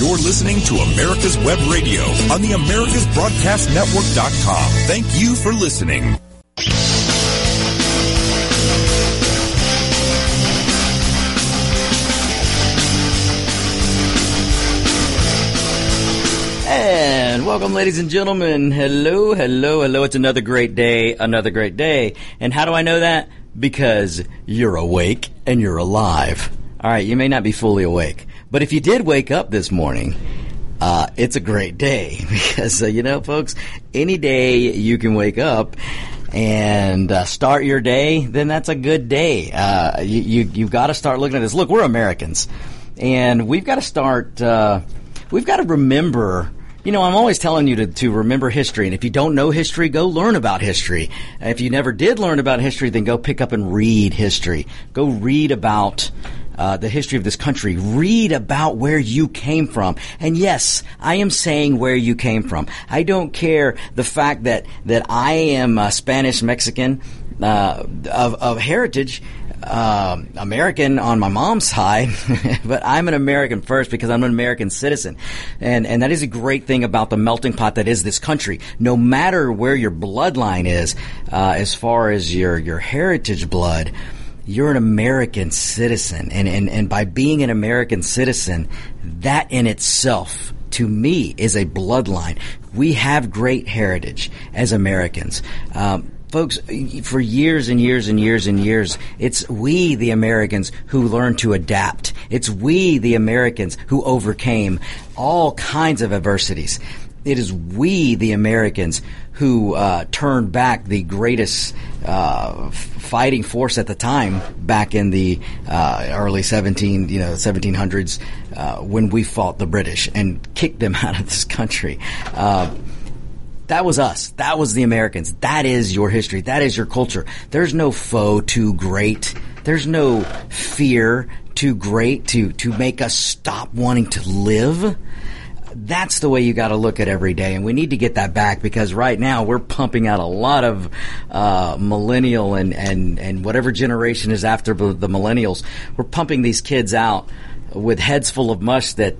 You're listening to America's Web Radio on the AmericasBroadcastNetwork.com. Thank you for listening. And welcome, ladies and gentlemen. Hello, hello, hello. It's another great day, another great day. And how do I know that? Because you're awake and you're alive. All right, you may not be fully awake, but if you did wake up this morning, uh, it's a great day because uh, you know, folks, any day you can wake up and uh, start your day, then that's a good day. Uh, you, you you've got to start looking at this. Look, we're Americans, and we've got to start. Uh, we've got to remember. You know, I'm always telling you to, to remember history, and if you don't know history, go learn about history. If you never did learn about history, then go pick up and read history. Go read about uh, the history of this country. Read about where you came from. And yes, I am saying where you came from. I don't care the fact that, that I am uh, Spanish Mexican uh, of, of heritage. Uh, American on my mom's side, but I'm an American first because I'm an American citizen, and and that is a great thing about the melting pot that is this country. No matter where your bloodline is, uh, as far as your your heritage blood, you're an American citizen. And, and, and by being an American citizen, that in itself, to me, is a bloodline. We have great heritage as Americans. Um, folks, for years and years and years and years, it's we, the Americans, who learned to adapt. It's we, the Americans, who overcame all kinds of adversities. It is we, the Americans, who uh, turned back the greatest uh, fighting force at the time back in the uh, early 17 you know 1700s uh, when we fought the British and kicked them out of this country. Uh, that was us. That was the Americans. That is your history. That is your culture. There's no foe too great. There's no fear too great to to make us stop wanting to live that's the way you got to look at every day, and we need to get that back because right now we're pumping out a lot of uh, millennial and, and and whatever generation is after the millennials. We're pumping these kids out with heads full of mush that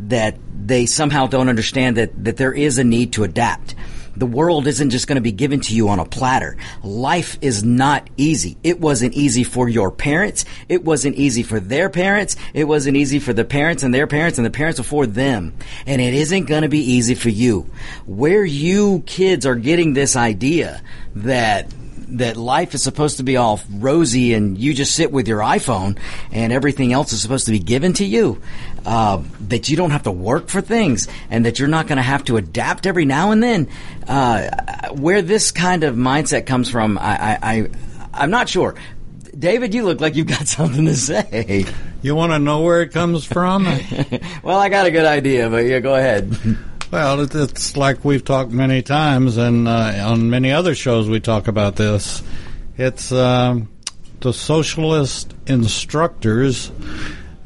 that they somehow don't understand that that there is a need to adapt the world isn't just going to be given to you on a platter. Life is not easy. It wasn't easy for your parents. It wasn't easy for their parents. It wasn't easy for the parents and their parents and the parents before them. And it isn't going to be easy for you. Where you kids are getting this idea that that life is supposed to be all rosy and you just sit with your iPhone and everything else is supposed to be given to you. Uh, that you don't have to work for things and that you're not going to have to adapt every now and then. Uh, where this kind of mindset comes from, I, I, I, I'm not sure. David, you look like you've got something to say. You want to know where it comes from? well, I got a good idea, but yeah, go ahead. Well, it's like we've talked many times, and uh, on many other shows we talk about this. It's um, the socialist instructors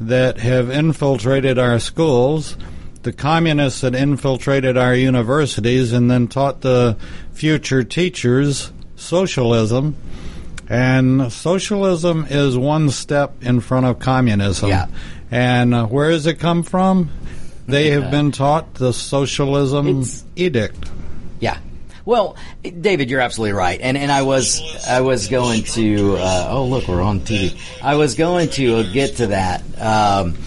that have infiltrated our schools, the communists that infiltrated our universities, and then taught the future teachers socialism. And socialism is one step in front of communism. Yeah. And uh, where does it come from? They have been taught the socialism It's- edict. Yeah. Well, David, you're absolutely right, and and I was I was going to uh, oh look we're on TV. I was going to get to that, um,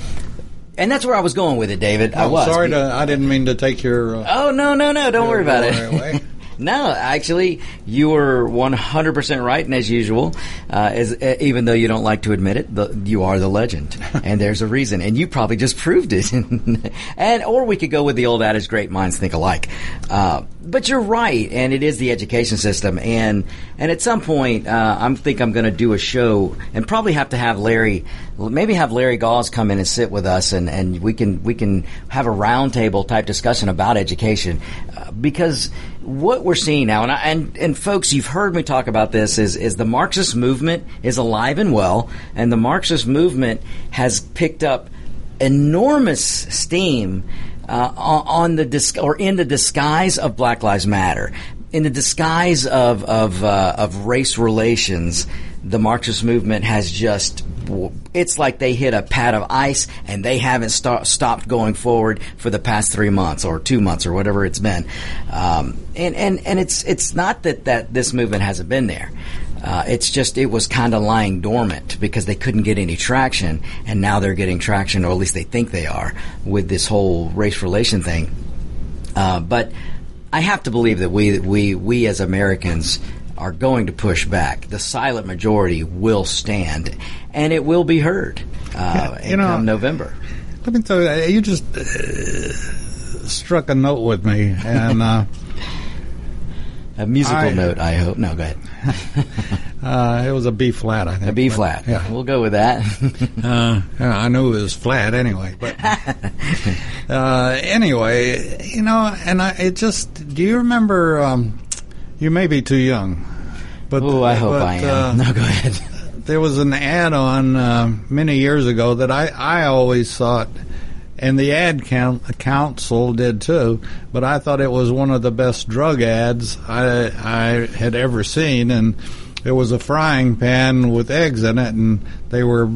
and that's where I was going with it, David. I I'm was. sorry to. I didn't mean to take your. Uh, Oh no no no! Don't worry about it. No, actually, you were 100 percent right, and as usual, uh, as uh, even though you don't like to admit it, the, you are the legend, and there's a reason, and you probably just proved it. and or we could go with the old adage, "Great minds think alike." Uh, but you're right, and it is the education system, and and at some point, uh, I think I'm going to do a show, and probably have to have Larry, maybe have Larry Gauze come in and sit with us, and, and we can we can have a roundtable type discussion about education, uh, because what we're seeing now, and I, and and folks, you've heard me talk about this, is is the Marxist movement is alive and well, and the Marxist movement has picked up enormous steam uh, on the dis- or in the disguise of Black Lives Matter, in the disguise of of uh, of race relations. The Marxist movement has just it's like they hit a pad of ice and they haven't st- stopped going forward for the past three months or two months or whatever it's been. Um, and, and, and it's, it's not that, that this movement hasn't been there. Uh, it's just it was kind of lying dormant because they couldn't get any traction, and now they're getting traction, or at least they think they are, with this whole race relation thing. Uh, but I have to believe that we we we as Americans are going to push back. The silent majority will stand, and it will be heard. Uh, you know, come November. Let me tell you, you just uh, struck a note with me, and. Uh, a musical I- note, I hope. No, go ahead. uh, it was a B flat, I think. A B but- flat. Yeah. We'll go with that. Uh, I knew it was flat anyway, but uh, anyway, you know, and I it just. Do you remember? Um, you may be too young, but oh, I hope but, I am. uh, no, go ahead. there was an ad on uh, many years ago that I, I always thought, and the ad coun council did too, but I thought it was one of the best drug ads I, I had ever seen. And it was a frying pan with eggs in it, and they were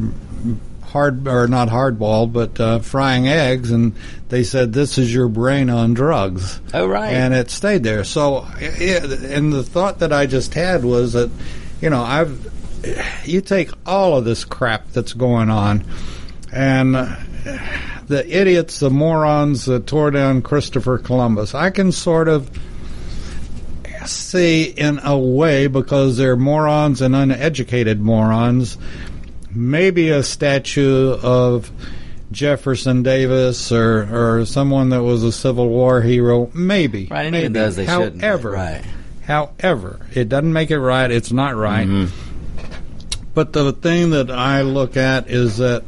hard, or not hard boiled, but uh, frying eggs. And they said, This is your brain on drugs Oh, right. and it stayed there. So, it, and the thought that I just had was that, you know, I've you take all of this crap that's going on, and uh, the idiots, the morons that tore down Christopher Columbus. I can sort of see in a way because they're morons and uneducated morons. Maybe a statue of Jefferson Davis or, or someone that was a Civil War hero. Maybe. Right, and maybe. even those they shouldn't. However, Right. however, it doesn't make it right. It's not right. Mm-hmm. But the thing that I look at is that,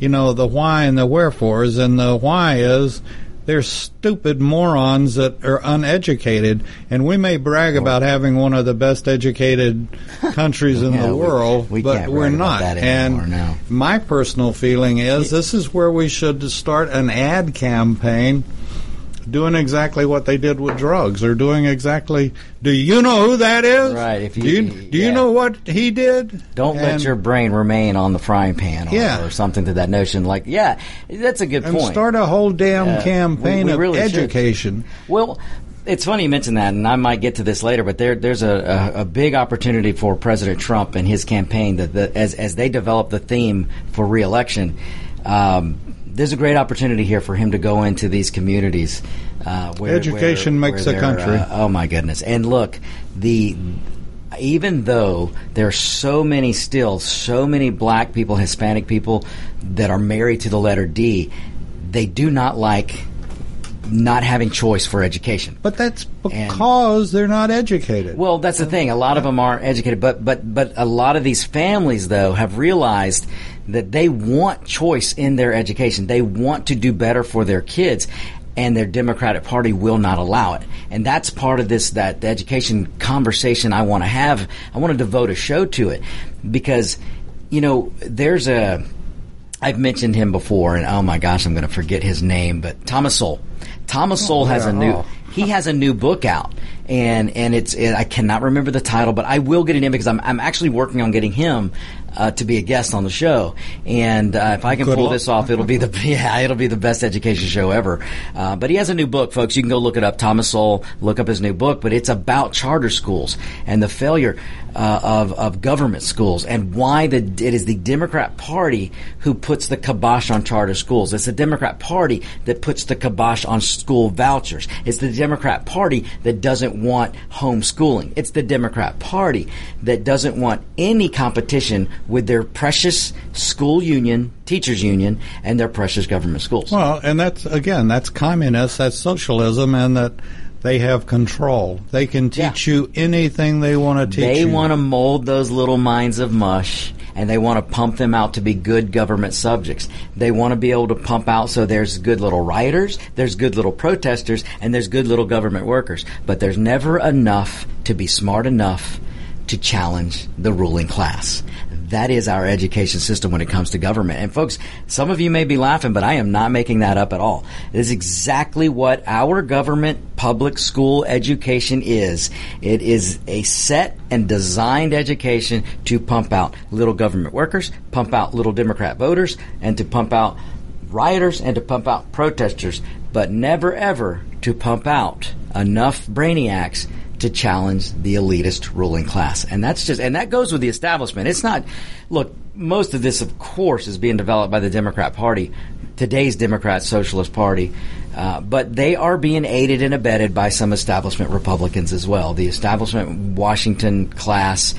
you know, the why and the wherefores, and the why is they're stupid morons that are uneducated, and we may brag about having one of the best educated countries in Yeah, the world, we but can't we're not. and no. my personal feeling is this is where we should start an ad campaign doing exactly what they did with drugs or doing exactly do you know who that is Right, if you- do you, do you know what he did Don't let your brain remain on the frying pan or, Yeah. or something to that notion. Like, yeah, that's a good and point. start a whole damn Yeah, campaign we- we of really should. education Well, it's funny you mention that, and I might get to this later. But there, there's a, a, a big opportunity for President Trump and his campaign that, that as as they develop the theme for reelection. Um, there's a great opportunity here for him to go into these communities. Uh, where, Education where- makes where a country. uh, oh my goodness! And look, the even though there are so many still so many black people, Hispanic people that are married to the letter D, they do not like not having choice for education. but that's because they're not educated Well, that's the thing. A lot of them aren't educated, but but but a lot of these families though have realized that they want choice in their education. They want to do better for their kids. And their Democratic Party will not allow it, and that's part of this that the education conversation I want to have. I want to devote a show to it because, you know, there's a I've mentioned him before, and oh my gosh, I'm going to forget his name, but Thomas Sowell. Thomas Sowell has a new oh. he has a new book out, and and it's it, I cannot remember the title, but I will get it in because I'm I'm actually working on getting him uh, to be a guest on the show, and uh, if I can Good pull luck. this off, it'll be the yeah it'll be the best education show ever. Uh, but he has a new book, folks. You can go look it up. Thomas Sowell, look up his new book, but it's about charter schools and the failure uh, of of government schools and why the it is the Democrat Party who puts the kibosh on charter schools. It's the Democrat Party that puts the kibosh on school vouchers. It's the Democrat Party that doesn't want homeschooling. It's the Democrat Party that doesn't want any competition with their precious school union, teachers union, and their precious government schools. Well, and that's again, that's communist, that's socialism, and that they have control. They can teach you anything they want to teach they you. They want to mold those little minds of mush and they want to pump them out to be good government subjects. They want to be able to pump out so there's good little rioters, there's good little protesters, and there's good little government workers. But there's never enough to be smart enough to challenge the ruling class. That is our education system when it comes to government. And folks, some of you may be laughing, but I am not making that up at all. It is exactly what our government public school education is. It is a set and designed education to pump out little government workers, pump out little Democrat voters, and to pump out rioters and to pump out protesters, but never ever to pump out enough brainiacs to challenge the elitist ruling class. And that's just, and that goes with the establishment. It's not, look, most of this, of course, is being developed by the Democrat Party, today's Democrat Socialist Party. Uh, but they are being aided and abetted by some establishment Republicans as well. The establishment Washington class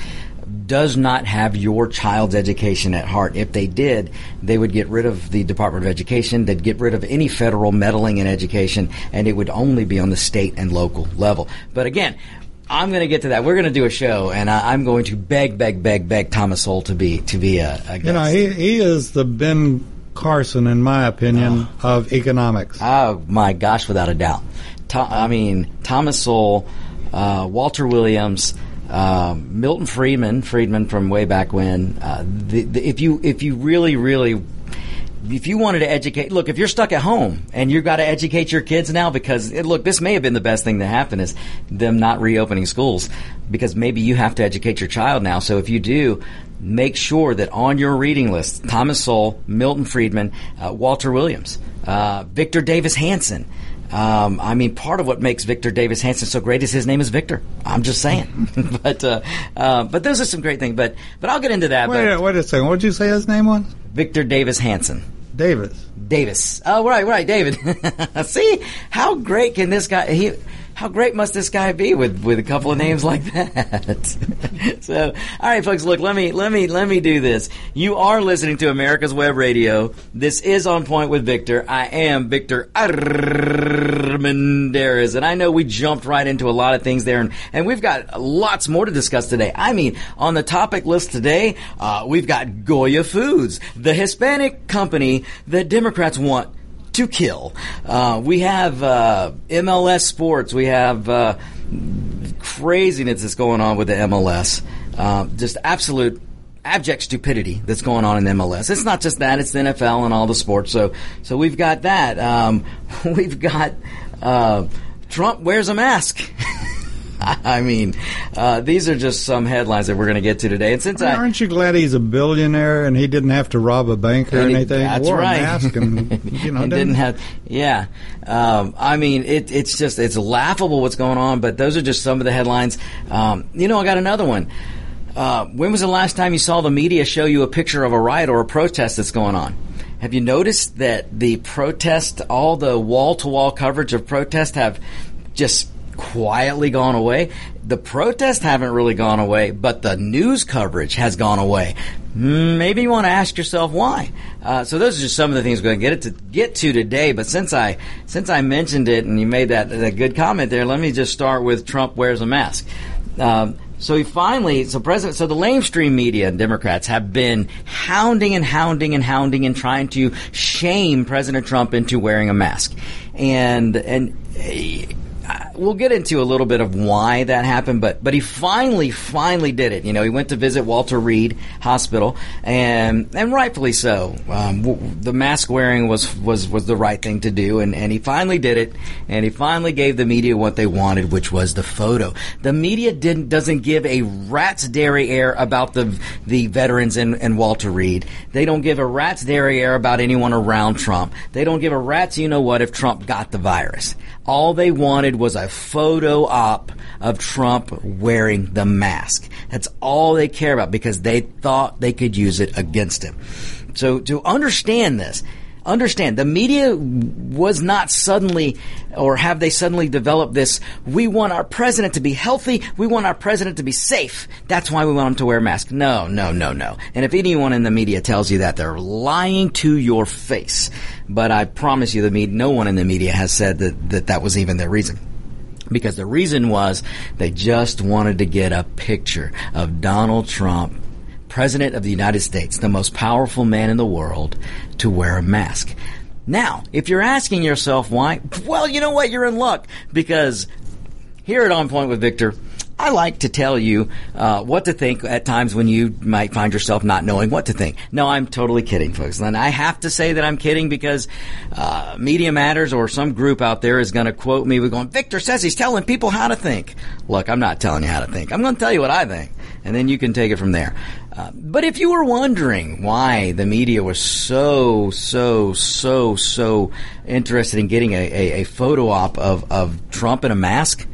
does not have your child's education at heart. If they did, they would get rid of the Department of Education, they'd get rid of any federal meddling in education, and it would only be on the state and local level. But again, I'm going to get to that. We're going to do a show, and I, am going to beg, beg, beg, beg Thomas Sowell to be to be a, a guest. You know, he he is the Ben Carson, in my opinion, oh. of economics. Oh my gosh, without a doubt. I mean, Thomas Sowell, uh, Walter Williams. Um, Milton Friedman, Friedman from way back when. Uh, the, the, if you if you really really if you wanted to educate, look, if you're stuck at home and you've got to educate your kids now because, look, this may have been the best thing that happened is them not reopening schools because maybe you have to educate your child now. So if you do, make sure that on your reading list, Thomas Sowell, Milton Friedman, uh, Walter Williams, uh, Victor Davis Hanson, um, I mean, part of what makes Victor Davis Hanson so great is his name is Victor. I'm just saying. but uh, uh, but those are some great things. But but I'll get into that. Wait, but, wait a second. What did you say his name was? Victor Davis Hanson. Davis. Davis. Oh, right, right, David. See how great can this guy? He how great must this guy be with, with a couple of names like that? so, all right, folks, look, let me, let me, let me do this. You are listening to America's Web Radio. This is On Point with Victor. I am Victor Armendariz, and I know we jumped right into a lot of things there, and, and we've got lots more to discuss today. I mean, on the topic list today, uh, we've got Goya Foods, the Hispanic company that Democrats want to kill. Uh, we have uh, MLS sports. We have uh, craziness that's going on with the MLS. Uh, just absolute abject stupidity that's going on in MLS. It's not just that; it's the NFL and all the sports. So, so we've got that. Um, we've got uh, Trump wears a mask. I mean, uh, these are just some headlines that we're going to get to today. And since I, aren't you glad he's a billionaire and he didn't have to rob a bank or anything? That's right. A mask and, you know, and didn't have. Yeah, um, I mean, it, it's just it's laughable what's going on. But those are just some of the headlines. Um, you know, I got another one. Uh, when was the last time you saw the media show you a picture of a riot or a protest that's going on? Have you noticed that the protest, all the wall to wall coverage of protest have just quietly gone away. The protests haven't really gone away, but the news coverage has gone away. Hmm, maybe you want to ask yourself why. Uh, so those are just some of the things we're going to get it to get to today. But since I since I mentioned it and you made that, that good comment there, let me just start with Trump wears a mask. Um, so he finally, so president, so the lamestream media and Democrats have been hounding and hounding and hounding and trying to shame President Trump into wearing a mask, and and we'll get into a little bit of why that happened, but but he finally, finally did it. You know, he went to visit Walter Reed Hospital, and and rightfully so. Um, w- the mask wearing was was was the right thing to do, and and he finally did it, and he finally gave the media what they wanted, which was the photo. The media didn't doesn't give a rat's dairy air about the the veterans and, and Walter Reed. They don't give a rat's dairy air about anyone around Trump. They don't give a rat's you know what if Trump got the virus. All they wanted was a photo op of Trump wearing the mask. That's all they care about because they thought they could use it against him. So to understand this, understand the media was not suddenly or have they suddenly developed this we want our president to be healthy we want our president to be safe. That's why we want him to wear a mask. No no no no. And if anyone in the media tells you that they're lying to your face. But i promise you the media no one in the media has said that that, that was even their reason because the reason was they just wanted to get a picture of Donald Trump President of the United States, the most powerful man in the world, to wear a mask. Now, if you're asking yourself why, well, you know what? You're in luck because here at On Point with Victor, I like to tell you uh, what to think at times when you might find yourself not knowing what to think. No, I'm totally kidding, folks. And I have to say that I'm kidding because uh, Media Matters or some group out there is going to quote me with going, Victor says he's telling people how to think. Look, I'm not telling you how to think. I'm going to tell you what I think, and then you can take it from there. Uh, but if you were wondering why the media was so, so, so, so interested in getting a, a, a photo op of, of Trump in a mask,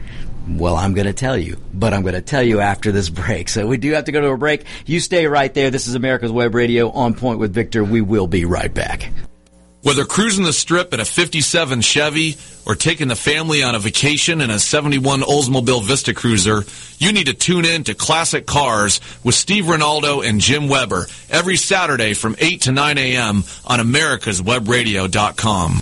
well, I'm going to tell you, but I'm going to tell you after this break. So we do have to go to a break. You stay right there. This is America's Web Radio on point with Victor. We will be right back. Whether cruising the strip in a 57 Chevy or taking the family on a vacation in a 71 Oldsmobile Vista Cruiser, you need to tune in to Classic Cars with Steve Ronaldo and Jim Weber every Saturday from 8 to 9 a.m. on americaswebradio.com.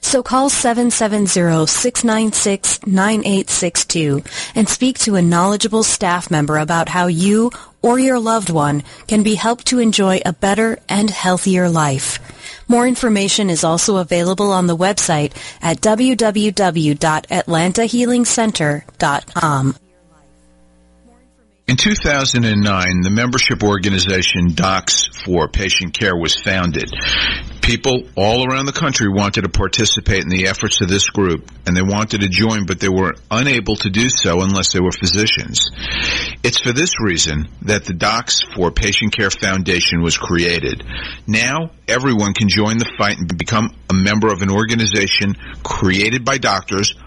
So call 770-696-9862 and speak to a knowledgeable staff member about how you or your loved one can be helped to enjoy a better and healthier life. More information is also available on the website at www.atlantahealingcenter.com. In 2009, the membership organization Docs for Patient Care was founded. People all around the country wanted to participate in the efforts of this group, and they wanted to join, but they were unable to do so unless they were physicians. It's for this reason that the Docs for Patient Care Foundation was created. Now, everyone can join the fight and become a member of an organization created by doctors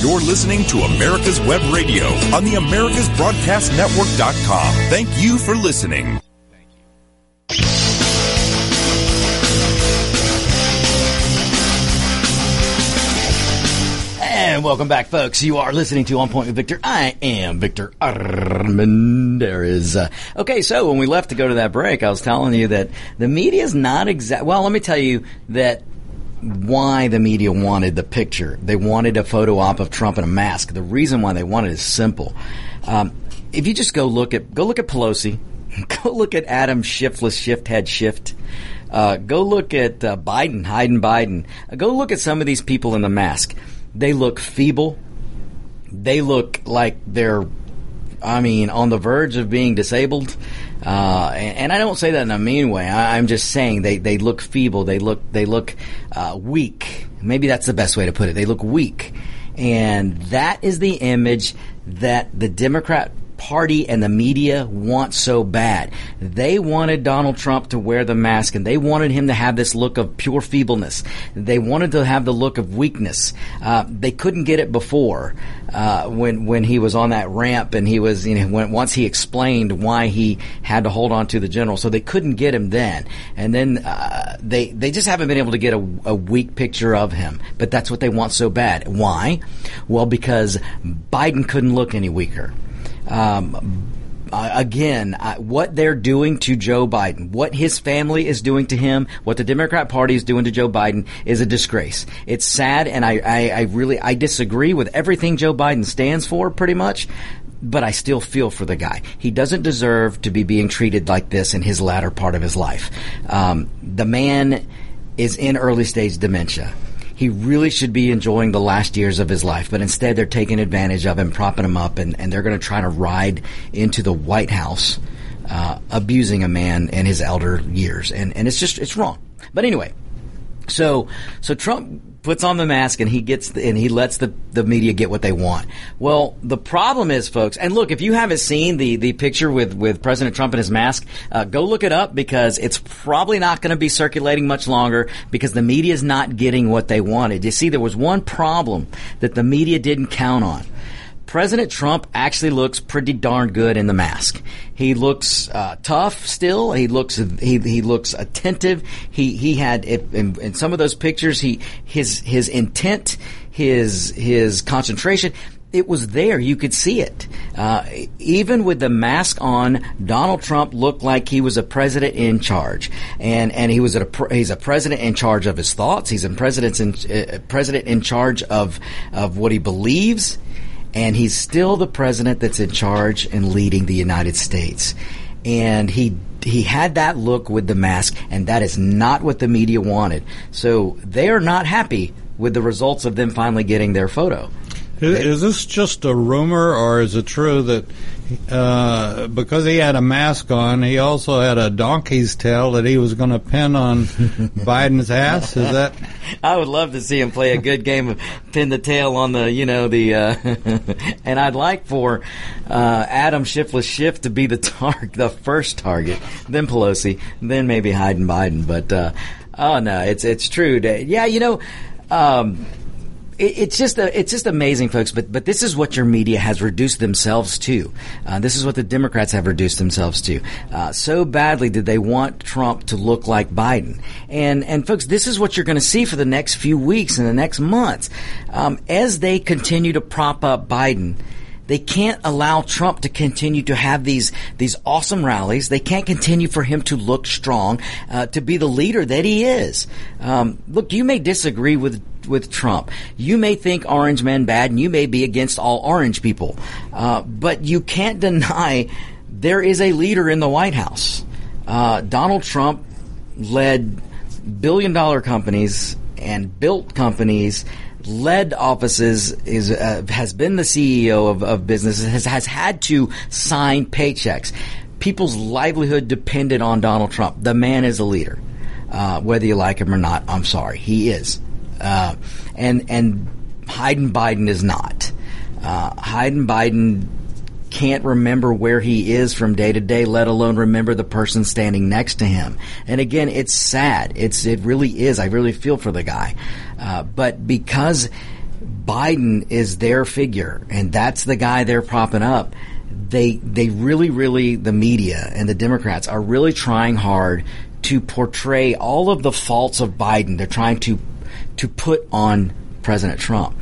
You're listening to America's Web Radio on the AmericasBroadcastNetwork.com. Thank you for listening. And welcome back, folks. You are listening to On Point with Victor. I am Victor Armendariz. Okay, so when we left to go to that break, I was telling you that the media is not exact. Well, let me tell you that why the media wanted the picture. They wanted a photo op of Trump in a mask. The reason why they wanted it is simple. Um, if you just go look at go look at Pelosi, go look at Adam Shiftless Shift Head Shift. Uh, go look at uh, Biden, Hayden Biden. Uh, go look at some of these people in the mask. They look feeble. They look like they're, I mean, on the verge of being disabled. Uh, and, and, I don't say that in a mean way. I, am just saying they, they look feeble. They look they look uh, weak. Maybe that's the best way to put it. They look weak, and that is the image that the Democrat party and the media want so bad. They wanted Donald Trump to wear the mask and they wanted him to have this look of pure feebleness. They wanted to have the look of weakness. Uh, they couldn't get it before uh, when when he was on that ramp and he was you know when, once he explained why he had to hold on to the general, so they couldn't get him then. And then uh, they they just haven't been able to get a, a weak picture of him. But that's what they want so bad. Why? Well, because Biden couldn't look any weaker. Um, uh, again, what they're doing to Joe Biden, what his family is doing to him, what the Democrat Party is doing to Joe Biden is a disgrace. It's sad, and I, I, I really I disagree with everything Joe Biden stands for, pretty much. But I still feel for the guy. He doesn't deserve to be being treated like this in his latter part of his life. Um, the man is in early stage dementia he really should be enjoying the last years of his life, but instead they're taking advantage of him, propping him up, and, and they're going to try to ride into the White House, uh, abusing a man in his elder years, and and it's just it's wrong. But anyway, So, so Trump puts on the mask and he gets the, and he lets the, the media get what they want. Well, the problem is, folks, and look, if you haven't seen the, the picture with, with President Trump and his mask, uh, go look it up because it's probably not going to be circulating much longer because the media is not getting what they wanted. You see, there was one problem that the media didn't count on. President Trump actually looks pretty darn good in the mask. He looks uh, tough still. He looks he, he looks attentive. He he had in, in some of those pictures he his his intent, his his concentration it was there. You could see it. Uh, even with the mask on, Donald Trump looked like he was a president in charge, and and he was a he's a president in charge of his thoughts. He's a president in uh, president in charge of of what he believes and he's still the president that's in charge and leading the United States. And he he had that look with the mask, and that is not what the media wanted. So they are not happy with the results of them finally getting their photo. Is, is this just a rumor, or is it true that uh, because he had a mask on, he also had a donkey's tail that he was going to pin on Biden's ass. Is that? I would love to see him play a good game of pin the tail on the, you know, the, uh, and I'd like for uh, Adam Shiftless Schiff to be the target, the first target, then Pelosi, then maybe Hyden Biden. But uh, oh no, it's it's true. Yeah, you know. Um, it's just a, it's just amazing, folks. But but this is what your media has reduced themselves to. Uh, this is what the Democrats have reduced themselves to. Uh, so badly did they want Trump to look like Biden. And and folks, this is what you're going to see for the next few weeks and the next months um, as they continue to prop up Biden. They can't allow Trump to continue to have these these awesome rallies. They can't continue for him to look strong, uh, to be the leader that he is. Um, look, you may disagree with with Trump. You may think orange men bad, and you may be against all orange people, uh, but you can't deny there is a leader in the White House. Uh, Donald Trump led billion dollar companies and built companies led offices is uh, has been the CEO of, of businesses has has had to sign paychecks. People's livelihood depended on Donald Trump. The man is a leader, uh, whether you like him or not. I'm sorry, he is, uh, and and Hayden Biden is not. Uh, Hayden Biden can't remember where he is from day to day, let alone remember the person standing next to him. And again, it's sad. It's it really is. I really feel for the guy, uh, but because Biden is their figure and that's the guy they're propping up, they they really really the media and the Democrats are really trying hard to portray all of the faults of Biden. They're trying to to put on President Trump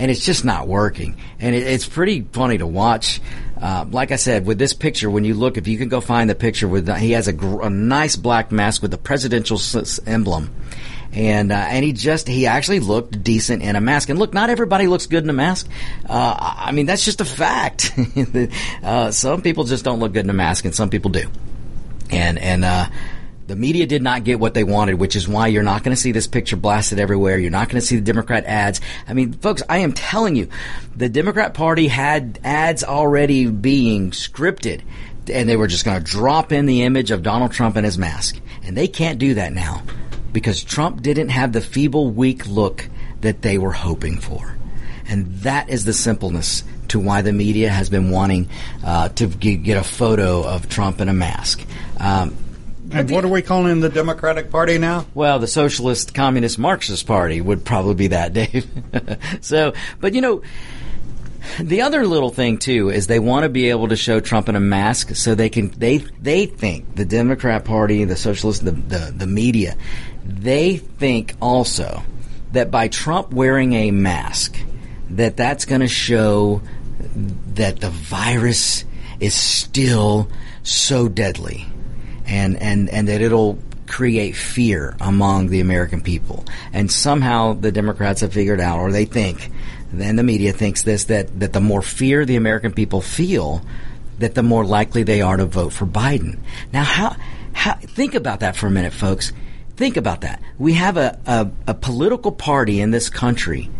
and it's just not working. And it, it's pretty funny to watch. Uh, like I said, with this picture, when you look, if you can go find the picture with, he has a, gr- a, nice black mask with the presidential s- emblem. And, uh, and he just, he actually looked decent in a mask. And look, not everybody looks good in a mask. Uh, I mean, that's just a fact. Uh, some people just don't look good in a mask and some people do. And, and, uh, the media did not get what they wanted, which is why you're not going to see this picture blasted everywhere. You're not going to see the Democrat ads. I mean, folks, I am telling you, the Democrat Party had ads already being scripted, and they were just going to drop in the image of Donald Trump and his mask. And they can't do that now because Trump didn't have the feeble, weak look that they were hoping for. And that is the simpleness to why the media has been wanting uh, to get a photo of Trump in a mask. Um, and what are we calling the Democratic Party now? Well, the Socialist Communist Marxist Party would probably be that, Dave. so, but you know, the other little thing too is they want to be able to show Trump in a mask so they can they they think the Democrat Party, the Socialist, the the, the media, they think also that by Trump wearing a mask, that that's going to show that the virus is still so deadly and, and, and that it'll create fear among the American people. And somehow the Democrats have figured out, or they think, and the media thinks this, that, that the more fear the American people feel, that the more likely they are to vote for Biden. Now, how, how think about that for a minute, folks. Think about that. We have a, a, a political party in this country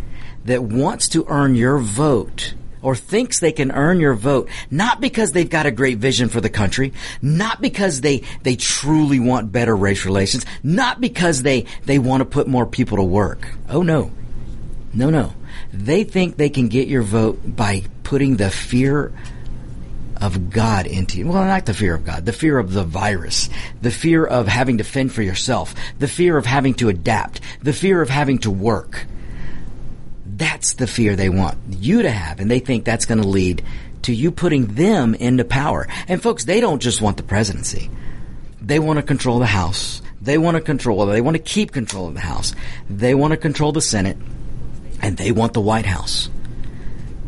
that wants to earn your vote or thinks they can earn your vote, not because they've got a great vision for the country, not because they, they truly want better race relations, not because they, they want to put more people to work. Oh no. No, no. They think they can get your vote by putting the fear of God into you. Well, not the fear of God, the fear of the virus, the fear of having to fend for yourself, the fear of having to adapt, the fear of having to work. That's the fear they want you to have, and they think that's going to lead to you putting them into power. And folks, they don't just want the presidency. They want to control the House. They want to control, they want to keep control of the House. They want to control the Senate, and they want the White House.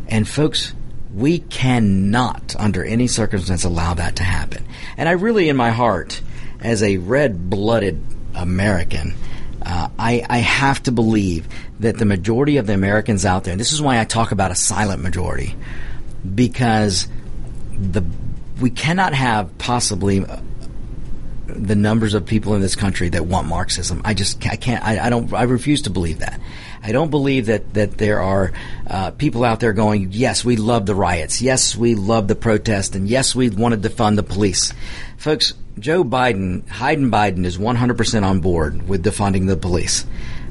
And folks, we cannot, under any circumstance, allow that to happen. And I really, in my heart, as a red blooded American, uh, I, I have to believe that the majority of the Americans out there, and this is why I talk about a silent majority, because the we cannot have possibly uh, the numbers of people in this country that want Marxism. I just I can't. I, I don't. I refuse to believe that. I don't believe that that there are uh, people out there going, yes, we love the riots, yes, we love the protest, and yes, we wanted to fund the police, folks. Joe Biden, Hayden Biden, is 100% on board with defunding the police.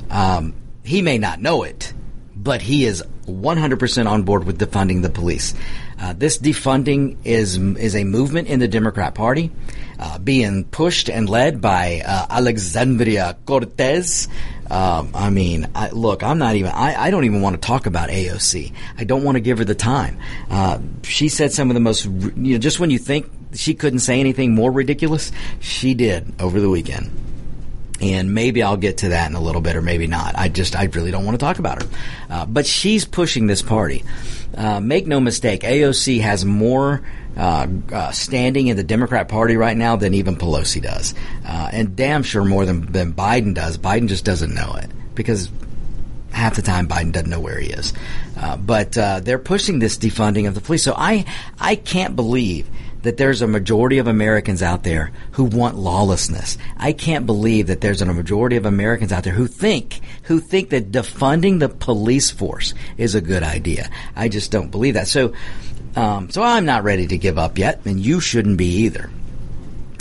Um, he may not know it, but he is 100% on board with defunding the police. Uh, this defunding is is a movement in the Democrat Party, uh, being pushed and led by uh, Alexandria Cortez. Um, I mean, I, look, I'm not even. I, I, don't even want to talk about AOC. I don't want to give her the time. Uh, she said some of the most. You know, just when you think she couldn't say anything more ridiculous, she did over the weekend and maybe I'll get to that in a little bit, or maybe not. I just, I really don't want to talk about her. Uh, but she's pushing this party. Uh, make no mistake, AOC has more uh, uh, standing in the Democrat Party right now than even Pelosi does, uh, and damn sure more than, than Biden does. Biden just doesn't know it because half the time Biden doesn't know where he is. Uh, but they're pushing this defunding of the police. So I I can't believe that there's a majority of Americans out there who want lawlessness. I can't believe that there's a majority of Americans out there who think who think that defunding the police force is a good idea. I just don't believe that. So um, so I'm not ready to give up yet, and you shouldn't be either.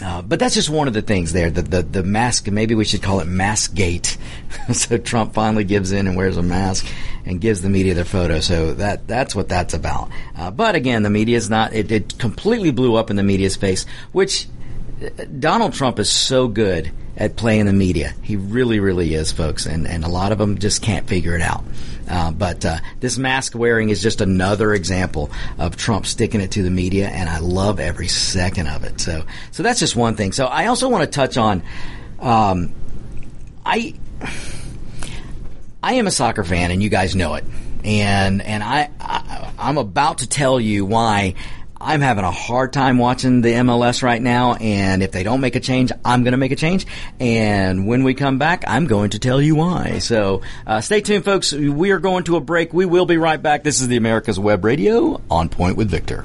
Uh, but that's just one of the things there. The, the, the mask, maybe we should call it mask gate. so Trump finally gives in and wears a mask and gives the media their photo. So that, that's what that's about. Uh, but again, the media is not, it, it completely blew up in the media's face, which uh, Donald Trump is so good at playing the media. He really, really is, folks. And, and a lot of them just can't figure it out. Uh, but uh, this mask wearing is just another example of Trump sticking it to the media, and I love every second of it. So, so that's just one thing. So I also want to touch on, um, I, I am a soccer fan, and you guys know it, and and I, I I'm about to tell you why I'm having a hard time watching the MLS right now, and if they don't make a change, I'm going to make a change. And when we come back, I'm going to tell you why. So uh, stay tuned, folks. We are going to a break. We will be right back. This is the America's Web Radio on Point with Victor.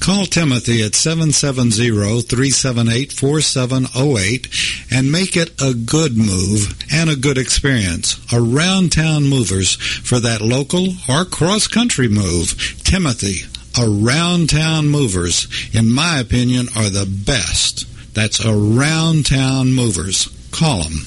Call Timothy at 770-378-4708 and make it a good move and a good experience. Around town movers for that local or cross country move. Timothy, around town movers, in my opinion, are the best. That's around town movers. Call them.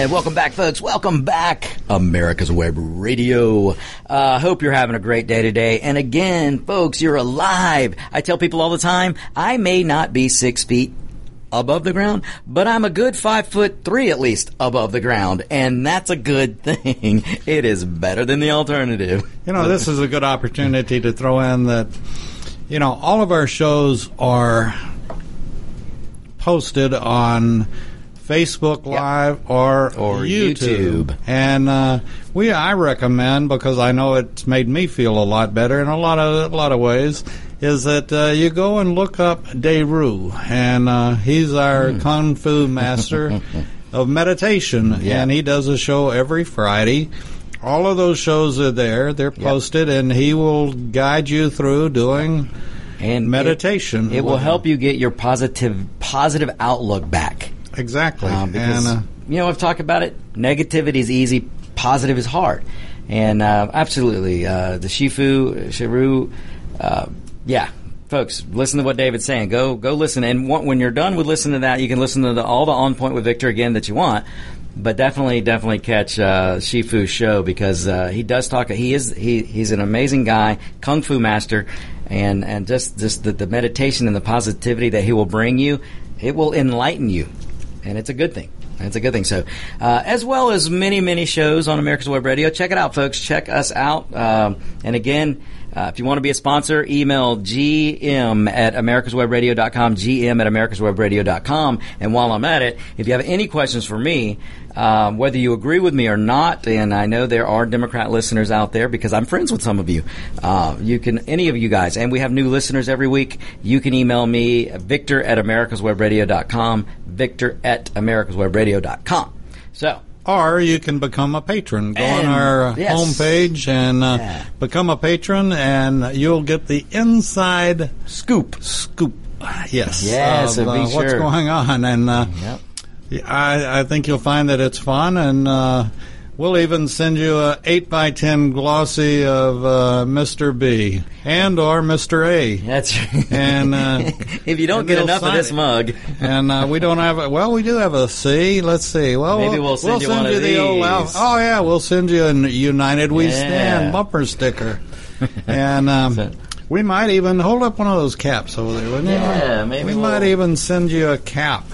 And welcome back, folks. Welcome back, America's Web Radio. Uh, hope you're having a great day today. And again, folks, you're alive. I tell people all the time, I may not be six feet above the ground, but I'm a good five foot three at least above the ground, and that's a good thing. It is better than the alternative. You know, this is a good opportunity to throw in that, you know, all of our shows are posted on Facebook Live or, Or YouTube. YouTube. And uh, we, I recommend because I know it's made me feel a lot better in a lot of a lot of ways. Is that uh, you go and look up Daru, and uh, he's our kung fu master of meditation, Yeah. and he does a show every Friday. All of those shows are there; they're posted, and he will guide you through doing And meditation. It, it will help you get your positive positive outlook back. Exactly. Um, because and, uh, you know I've talked about it. Negativity is easy, positive is hard, and uh, absolutely uh, the Shifu Shiru, uh, yeah. Folks, listen to what David's saying. Go, go listen. And wh- when you're done with listening to that, you can listen to the, all the on point with Victor again that you want. But definitely, definitely catch uh, Shifu's show because uh, he does talk. He is he, he's an amazing guy, kung fu master, and and just just the, the meditation and the positivity that he will bring you, it will enlighten you and it's a good thing. It's a good thing. So, uh, as well as many, many shows on America's Web Radio, check it out, folks. Check us out. Um, and again, uh, if you want to be a sponsor, email gm at americaswebradio.com, gm at americaswebradio.com. And while I'm at it, if you have any questions for me, um, whether you agree with me or not, and I know there are Democrat listeners out there because I'm friends with some of you. Uh, you can, any of you guys, and we have new listeners every week. You can email me, Victor at americaswebradio.com, Victor at americaswebradio.com. So, Or you can become a patron. Go And- on our uh, yes. homepage and uh, Yeah. become a patron, and you'll get the inside scoop. scoop. Yes, Yes, of, so uh, what's going on, and uh, Yep. I, I think you'll find that it's fun, and uh, we'll even send you a eight by ten glossy of uh, Mr. B and or Mr. A. That's right. And uh, if you don't get enough of this it. mug, and uh, we don't have a well, we do have a C. Let's see. Well, Maybe we'll send you one of the old Al- oh yeah, we'll send you a United We Yeah. Stand bumper sticker, and um, we might even hold up one of those caps over there, wouldn't you? Yeah, maybe we we'll- might even send you a cap.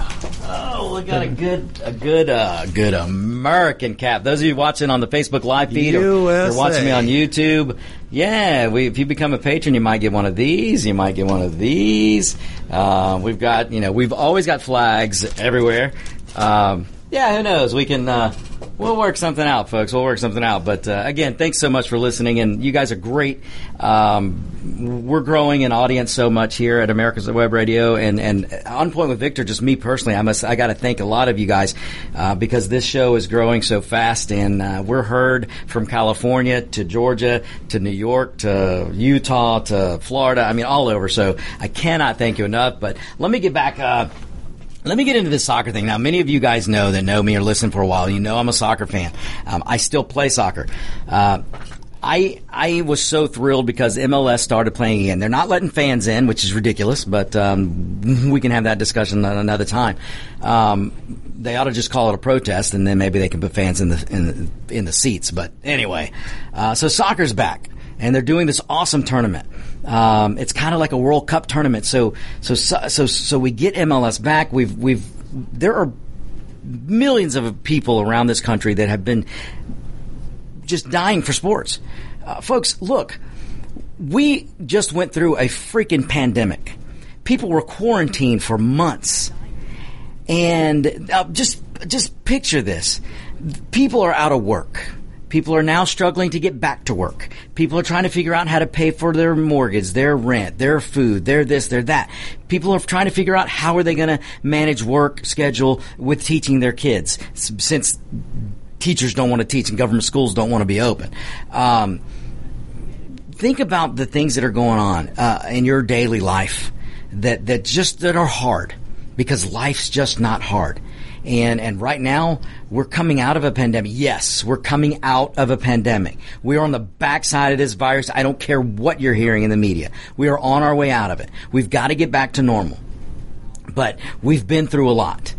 oh, we got a good, a good, uh, good American cap. Those of you watching on the Facebook live feed, or you're watching me on YouTube, yeah, we, if you become a patron, you might get one of these. You might get one of these. Uh, we've got, you know, we've always got flags everywhere. Um, yeah, who knows? We can. Uh, We'll work something out, folks. We'll work something out. But uh, again, thanks so much for listening, and you guys are great. Um, we're growing an audience so much here at America's Web Radio, and and on point with Victor. Just me personally, I must I got to thank a lot of you guys uh, because this show is growing so fast, and uh, we're heard from California to Georgia to New York to Utah to Florida. I mean, all over. So I cannot thank you enough. But let me get back. Let me get into this soccer thing. Now, many of you guys know that know me or listen for a while. You know I'm a soccer fan. Um, I still play soccer. Uh, I I was so thrilled because MLS started playing again. They're not letting fans in, which is ridiculous, but um, we can have that discussion another time. Um, they ought to just call it a protest, and then maybe they can put fans in the in the, in the seats. But anyway, uh, so soccer's back, and they're doing this awesome tournament. Um, it's kind of like a World Cup tournament. So so so so we get MLS back. We've we've there are millions of people around this country that have been just dying for sports. Uh, folks, look, we just went through a freaking pandemic. People were quarantined for months. And uh, just just picture this. People are out of work. People are now struggling to get back to work. People are trying to figure out how to pay for their mortgage, their rent, their food, their this, their that. People are trying to figure out how are they going to manage work schedule with teaching their kids since teachers don't want to teach and government schools don't want to be open. Um, think about the things that are going on uh, in your daily life that that just that are hard because life's just not hard. And and right now we're coming out of a pandemic. Yes, we're coming out of a pandemic. We are on the backside of this virus. I don't care what you're hearing in the media. We are on our way out of it. We've got to get back to normal. But we've been through a lot.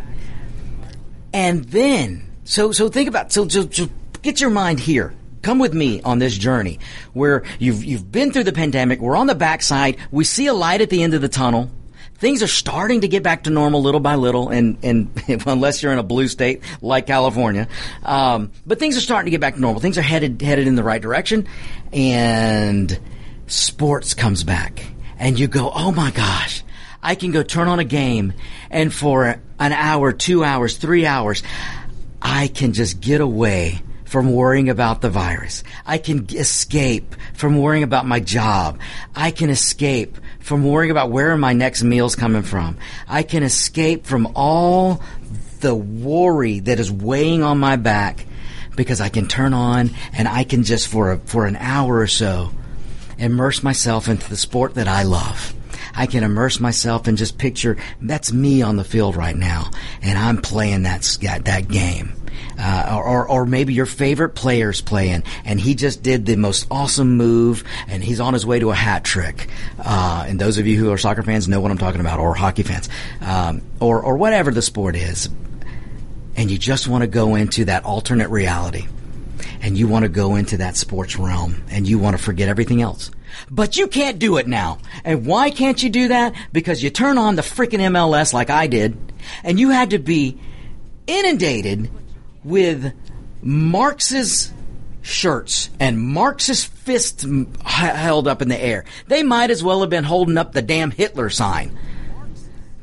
And then so so think about so so, so get your mind here. Come with me on this journey where you've you've been through the pandemic. We're on the backside. We see a light at the end of the tunnel things are starting to get back to normal little by little, and, and unless you're in a blue state like California, um, but things are starting to get back to normal. Things are headed headed in the right direction, and sports comes back, and you go, oh my gosh, I can go turn on a game, and for an hour, two hours, three hours, I can just get away from worrying about the virus. I can escape from worrying about my job. I can escape from worrying about where my next meal's coming from. I can escape from all the worry that is weighing on my back because I can turn on and I can just for a, for an hour or so immerse myself into the sport that I love. I can immerse myself and just picture that's me on the field right now, and I'm playing that that game uh, or, or maybe your favorite player's playing and he just did the most awesome move and he's on his way to a hat trick. Uh, and those of you who are soccer fans know what I'm talking about, or hockey fans, um, or or whatever the sport is. And you just want to go into that alternate reality, and you want to go into that sports realm, and you want to forget everything else. But you can't do it now. And why can't you do that? Because you turn on the freaking MLS like I did, and you had to be inundated with Marx's shirts and Marxist fists held up in the air. They might as well have been holding up the damn Hitler sign.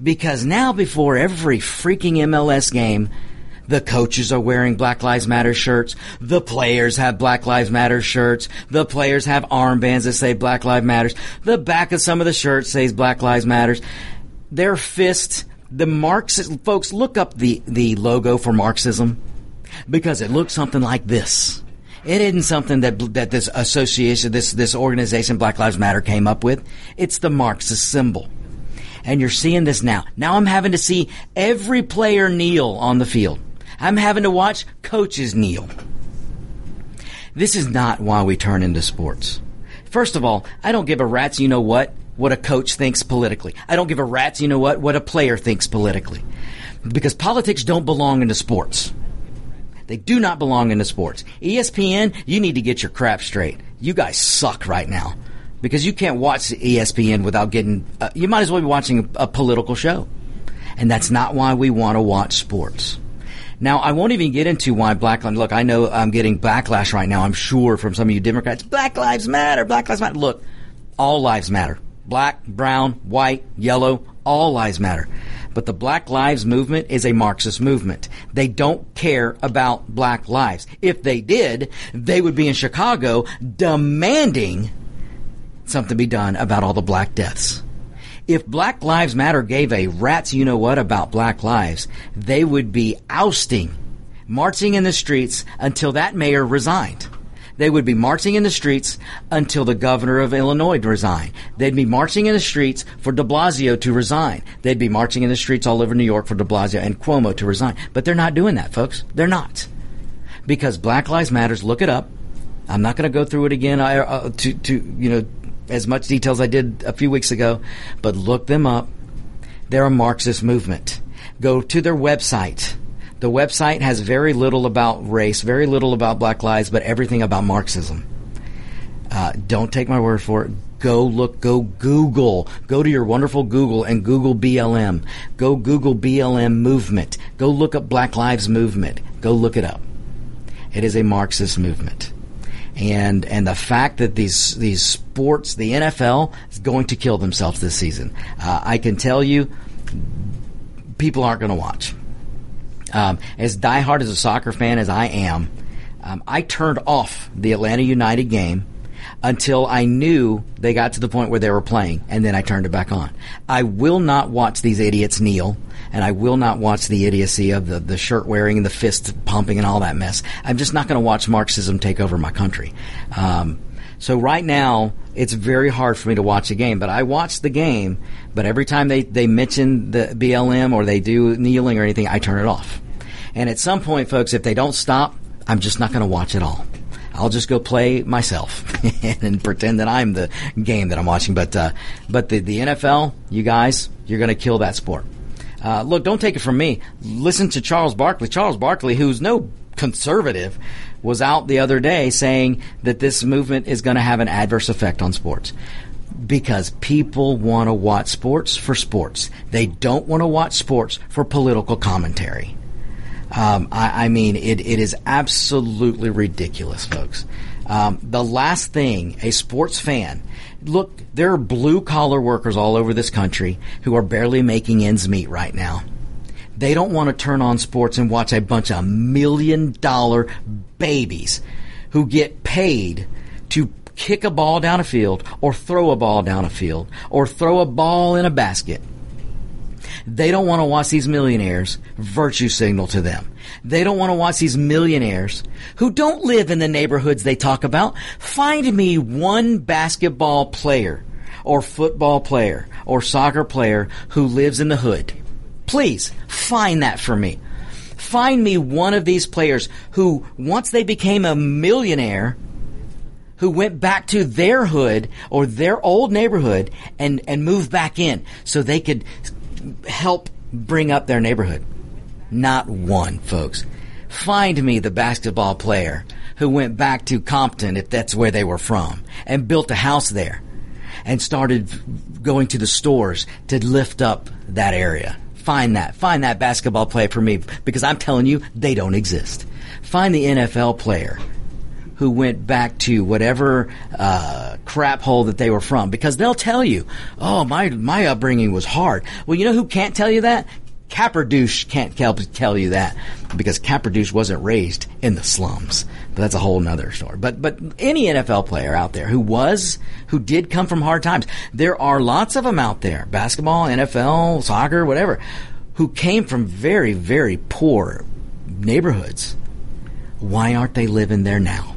Because now, before every freaking MLS game, the coaches are wearing Black Lives Matter shirts. The players have Black Lives Matter shirts. The players have armbands that say Black Lives Matters. The back of some of the shirts says Black Lives Matters. Their fists, the Marxist folks, look up the, the logo for Marxism because it looks something like this. It isn't something that that this association, this this organization, Black Lives Matter, came up with. It's the Marxist symbol, and you're seeing this now. Now I'm having to see every player kneel on the field. I'm having to watch coaches kneel. This is not why we turn into sports. First of all, I don't give a rat's you know what what a coach thinks politically. I don't give a rat's you know what what a player thinks politically, because politics don't belong into sports. They do not belong in the sports. ESPN, you need to get your crap straight. You guys suck right now because you can't watch ESPN without getting. Uh, you might as well be watching a, a political show, and that's not why we want to watch sports. Now, I won't even get into why Black Lives. Look, I know I'm getting backlash right now. I'm sure from some of you Democrats. Black Lives Matter. Black Lives Matter. Look, all lives matter. Black, brown, white, yellow. All lives matter. But the Black Lives Movement is a Marxist movement. They don't care about black lives. If they did, they would be in Chicago demanding something be done about all the black deaths. If Black Lives Matter gave a rat's you know what about black lives, they would be ousting, marching in the streets until that mayor resigned. They would be marching in the streets until the governor of Illinois resigned. They'd be marching in the streets for de Blasio to resign. They'd be marching in the streets all over New York for de Blasio and Cuomo to resign. But they're not doing that, folks. They're not. Because Black Lives Matters, look it up. I'm not going to go through it again. I, uh, to, to you know as much detail as I did a few weeks ago, but look them up. They're a Marxist movement. Go to their website. The website has very little about race, very little about Black Lives, but everything about Marxism. Uh, don't take my word for it. Go look, go Google, go to your wonderful Google and Google BLM. Go Google BLM movement. Go look up Black Lives Movement. Go look it up. It is a Marxist movement. And, and the fact that these, these sports, the NFL is going to kill themselves this season. Uh, I can tell you, people aren't going to watch. Um, as diehard as a soccer fan as I am, um, I turned off the Atlanta United game until I knew they got to the point where they were playing, and then I turned it back on. I will not watch these idiots kneel, and I will not watch the idiocy of the, the shirt wearing and the fist pumping and all that mess. I'm just not going to watch Marxism take over my country. Um, so right now, it's very hard for me to watch a game, but I watch the game, but every time they, they mention the BLM or they do kneeling or anything, I turn it off. And at some point, folks, if they don't stop, I'm just not going to watch it all. I'll just go play myself and pretend that I'm the game that I'm watching. But uh, but the the NFL, you guys, you're going to kill that sport. Uh, look, don't take it from me. Listen to Charles Barkley. Charles Barkley, who's no conservative, was out the other day saying that this movement is going to have an adverse effect on sports because people want to watch sports for sports. They don't want to watch sports for political commentary. Um, I, I, mean, it, it is absolutely ridiculous, folks. Um, the last thing a sports fan look, there are blue collar workers all over this country who are barely making ends meet right now. They don't want to turn on sports and watch a bunch of million dollar babies who get paid to kick a ball down a field or throw a ball down a field or throw a ball in a basket they don't want to watch these millionaires virtue signal to them. They don't want to watch these millionaires who don't live in the neighborhoods they talk about. Find me one basketball player or football player or soccer player who lives in the hood. Please find that for me. Find me one of these players who, once they became a millionaire, who went back to their hood or their old neighborhood and, and moved back in so they could help bring up their neighborhood. Not one, folks. Find me the basketball player who went back to Compton, if that's where they were from, and built a house there and started going to the stores to lift up that area. Find that. Find that basketball player for me because I'm telling you, they don't exist. Find the NFL player who went back to whatever uh, crap hole that they were from because they'll tell you, "Oh, my my upbringing was hard." Well, you know who can't tell you that? Caperdouche can't tell you that because Caperdouche wasn't raised in the slums. But that's a whole nother story. But but any NFL player out there who was who did come from hard times, there are lots of them out there. Basketball, NFL, soccer, whatever, who came from very very poor neighborhoods. Why aren't they living there now?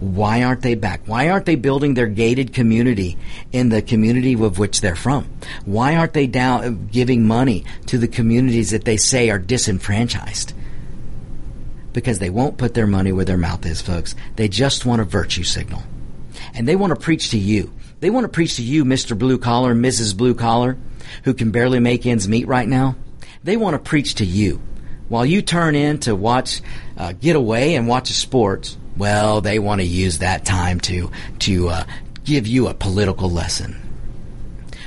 Why aren't they back? Why aren't they building their gated community in the community of which they're from? Why aren't they down giving money to the communities that they say are disenfranchised? Because they won't put their money where their mouth is, folks. They just want a virtue signal. And they want to preach to you. They want to preach to you, Mr. Blue Collar, Mrs. Blue Collar, who can barely make ends meet right now. They want to preach to you. While you turn in to watch, uh, get away and watch a sport, well, they want to use that time to to uh, give you a political lesson.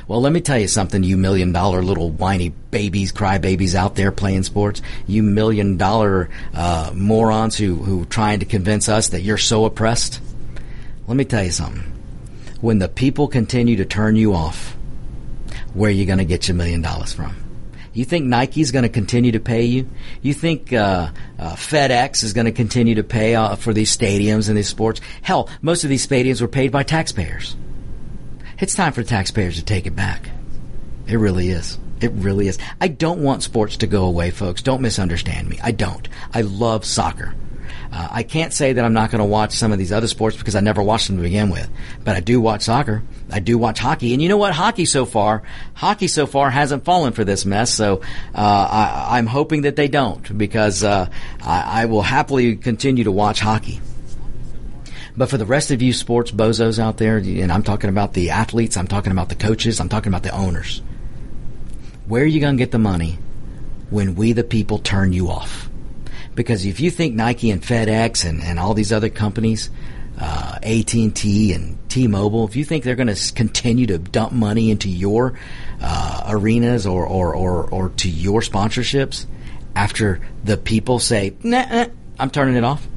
Well, let me tell you something, you million dollar little whiny babies, crybabies out there playing sports. You million dollar uh, morons who who trying to convince us that you're so oppressed. Let me tell you something. When the people continue to turn you off, where are you going to get your million dollars from? You think Nike's going to continue to pay you? You think uh, uh, FedEx is going to continue to pay uh, for these stadiums and these sports? Hell, most of these stadiums were paid by taxpayers. It's time for taxpayers to take it back. It really is. It really is. I don't want sports to go away, folks. Don't misunderstand me. I don't. I love soccer. Uh, I can't say that I'm not going to watch some of these other sports because I never watched them to begin with. But I do watch soccer. I do watch hockey. And you know what? Hockey so far, hockey so far hasn't fallen for this mess. So uh, I, am hoping that they don't because uh, I, I will happily continue to watch hockey. But for the rest of you sports bozos out there, and I'm talking about the athletes, I'm talking about the coaches, I'm talking about the owners. Where are you going to get the money when we the people turn you off? Because if you think Nike and FedEx and, and all these other companies, uh, AT&T and T-Mobile, if you think they're going to continue to dump money into your uh, arenas or, or, or, or to your sponsorships after the people say, nah, nah I'm turning it off,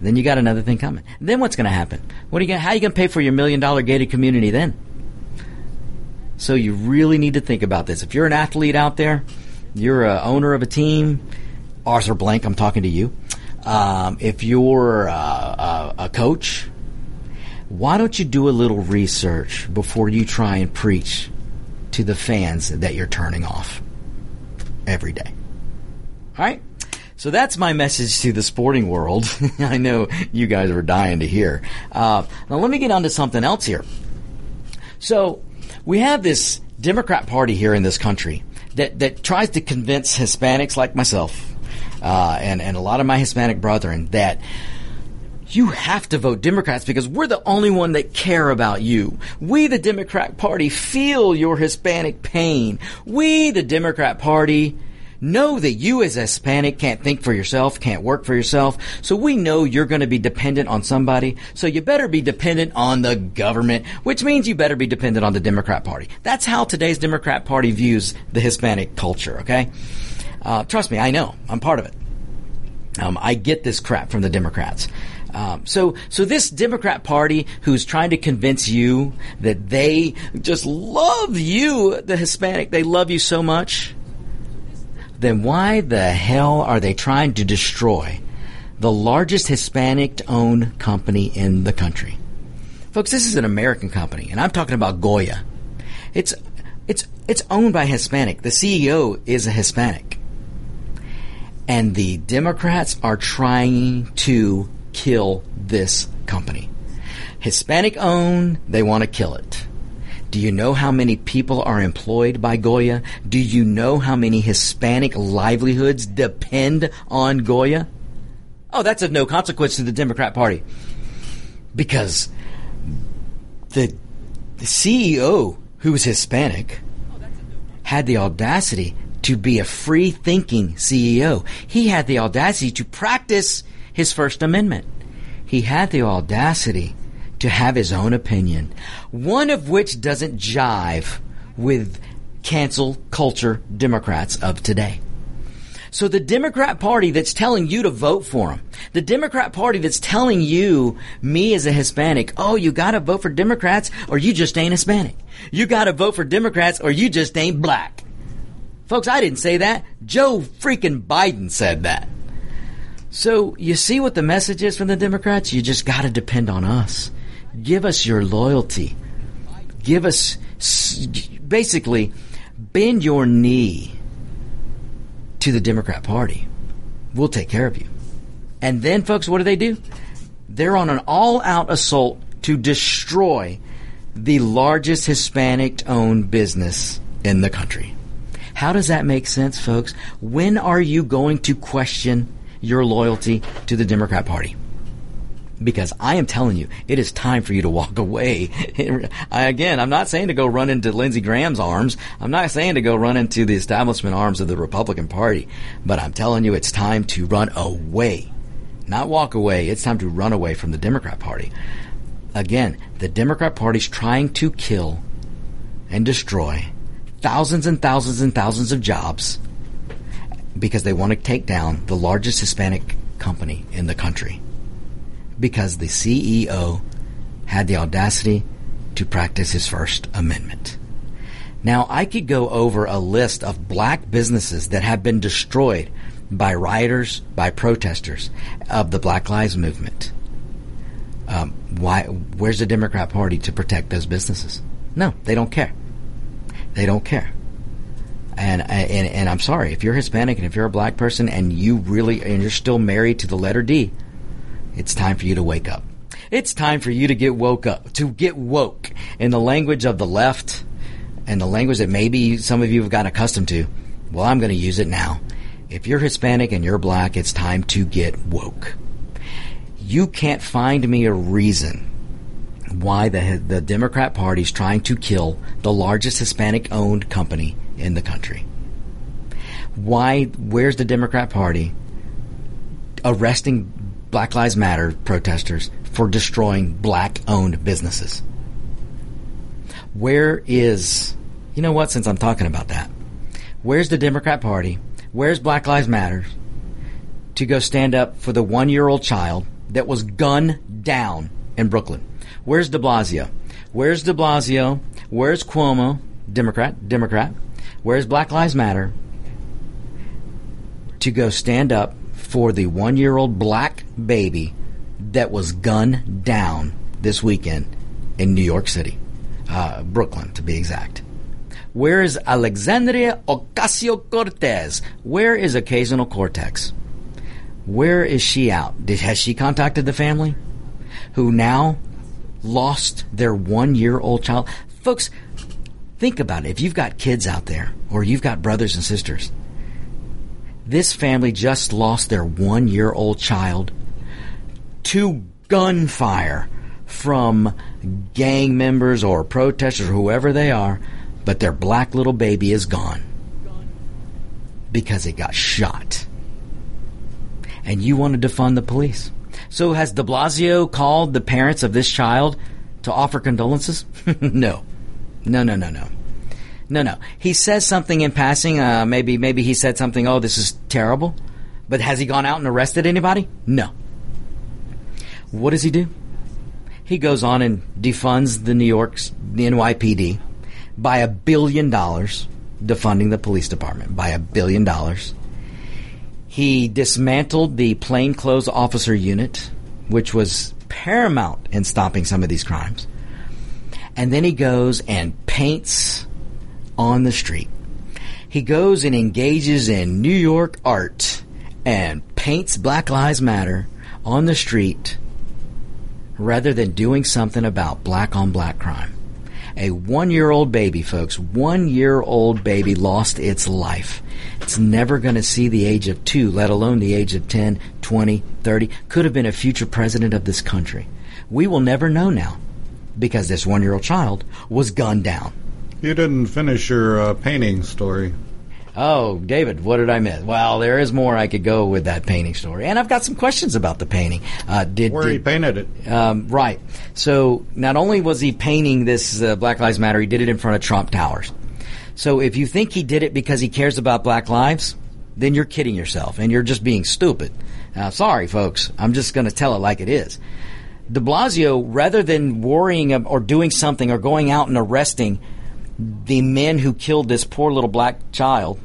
then you got another thing coming. Then what's going to happen? What are you gonna, how are you going to pay for your million dollar gated community then? So you really need to think about this. If you're an athlete out there, you're a owner of a team, Arthur Blank, I'm talking to you. Um, if you're uh, a, a coach, why don't you do a little research before you try and preach to the fans that you're turning off every day? All right? So that's my message to the sporting world. I know you guys are dying to hear. Uh, now let me get on to something else here. So we have this Democrat Party here in this country that, that tries to convince Hispanics like myself uh, and, and a lot of my Hispanic brethren that you have to vote Democrats because we're the only one that care about you. We, the Democrat Party, feel your Hispanic pain. We, the Democrat Party, know that you as a Hispanic can't think for yourself, can't work for yourself. So we know you're going to be dependent on somebody. So you better be dependent on the government, which means you better be dependent on the Democrat Party. That's how today's Democrat Party views the Hispanic culture, okay? Uh, trust me, I know. I'm part of it. Um, I get this crap from the Democrats. Um, so, so this Democrat Party who's trying to convince you that they just love you, the Hispanic, they love you so much, then why the hell are they trying to destroy the largest Hispanic owned company in the country? Folks, this is an American company, and I'm talking about Goya. It's, it's, it's owned by Hispanic. The CEO is a Hispanic. And the Democrats are trying to kill this company. Hispanic owned, they want to kill it. Do you know how many people are employed by Goya? Do you know how many Hispanic livelihoods depend on Goya? Oh, that's of no consequence to the Democrat Party. Because the, the CEO, was Hispanic, had the audacity to be a free thinking CEO. He had the audacity to practice his First Amendment. He had the audacity to have his own opinion, one of which doesn't jive with cancel culture Democrats of today. So the Democrat Party that's telling you to vote for him, the Democrat Party that's telling you, me as a Hispanic, oh, you gotta vote for Democrats or you just ain't Hispanic. You gotta vote for Democrats or you just ain't black. Folks, I didn't say that. Joe freaking Biden said that. So you see what the message is from the Democrats? You just gotta depend on us. Give us your loyalty. Give us, basically, bend your knee to the Democrat Party. We'll take care of you. And then, folks, what do they do? They're on an all out assault to destroy the largest Hispanic owned business in the country. How does that make sense, folks? When are you going to question your loyalty to the Democrat Party? because I am telling you, it is time for you to walk away. Again, I'm not saying to go run into Lindsey Graham's arms. I'm not saying to go run into the establishment arms of the Republican Party, but I'm telling you, it's time to run away. Not walk away. It's time to run away from the Democrat Party. Again, the Democrat Party's trying to kill and destroy thousands and thousands and thousands of jobs because they want to take down the largest Hispanic company in the country because the CEO had the audacity to practice his First Amendment. Now, I could go over a list of black businesses that have been destroyed by rioters, by protesters of the Black Lives Movement. Um, why? Where's the Democrat Party to protect those businesses? No, they don't care. They don't care. And, and and I'm sorry if you're Hispanic and if you're a black person and you really and you're still married to the letter D, it's time for you to wake up. It's time for you to get woke up, to get woke in the language of the left and the language that maybe some of you have gotten accustomed to. Well, I'm going to use it now. If you're Hispanic and you're black, it's time to get woke. You can't find me a reason why the the Democrat Party is trying to kill the largest Hispanic owned company in the country. Why? Where's the Democrat Party arresting Black Lives Matter protesters for destroying black owned businesses? Where is, you know what, since I'm talking about that, where's the Democrat Party? Where's Black Lives Matter to go stand up for the one year old child that was gunned down in Brooklyn? Where's de Blasio? Where's de Blasio? Where's Cuomo? Democrat, Democrat. Where's Black Lives Matter? To go stand up for the one year old black baby that was gunned down this weekend in New York City, uh, Brooklyn to be exact. Where is Alexandria Ocasio Cortez? Where is Occasional Cortex? Where is she out? Did, has she contacted the family? Who now lost their one year old child? Folks, think about it. If you've got kids out there, or you've got brothers and sisters, this family just lost their one year old child to gunfire from gang members or protesters or whoever they are, but their black little baby is gone because it got shot. And you want to defund the police. So has de Blasio called the parents of this child to offer condolences? no. No, no, no, no. No, no. He says something in passing. Uh, maybe, maybe he said something. Oh, this is terrible. But has he gone out and arrested anybody? No. What does he do? He goes on and defunds the New York's the NYPD by a billion dollars, defunding the police department by a billion dollars. He dismantled the plainclothes officer unit, which was paramount in stopping some of these crimes. And then he goes and paints on the street. He goes and engages in New York art and paints Black Lives Matter on the street rather than doing something about black on black crime. A one year old baby, folks, one year old baby lost its life. It's never going to see the age of two, let alone the age of 10, 20, 30. Could have been a future president of this country. We will never know now because this one year old child was gunned down. You didn't finish your uh, painting story. Oh, David, what did I miss? Well, there is more I could go with that painting story, and I've got some questions about the painting. Uh, did Where did, he painted it. Um, right. So not only was he painting this uh, Black Lives Matter, he did it in front of Trump Towers. So if you think he did it because he cares about Black lives, then you're kidding yourself and you're just being stupid. Now, sorry, folks. I'm just going to tell it like it is. De Blasio, rather than worrying or doing something or going out and arresting the men who killed this poor little black child,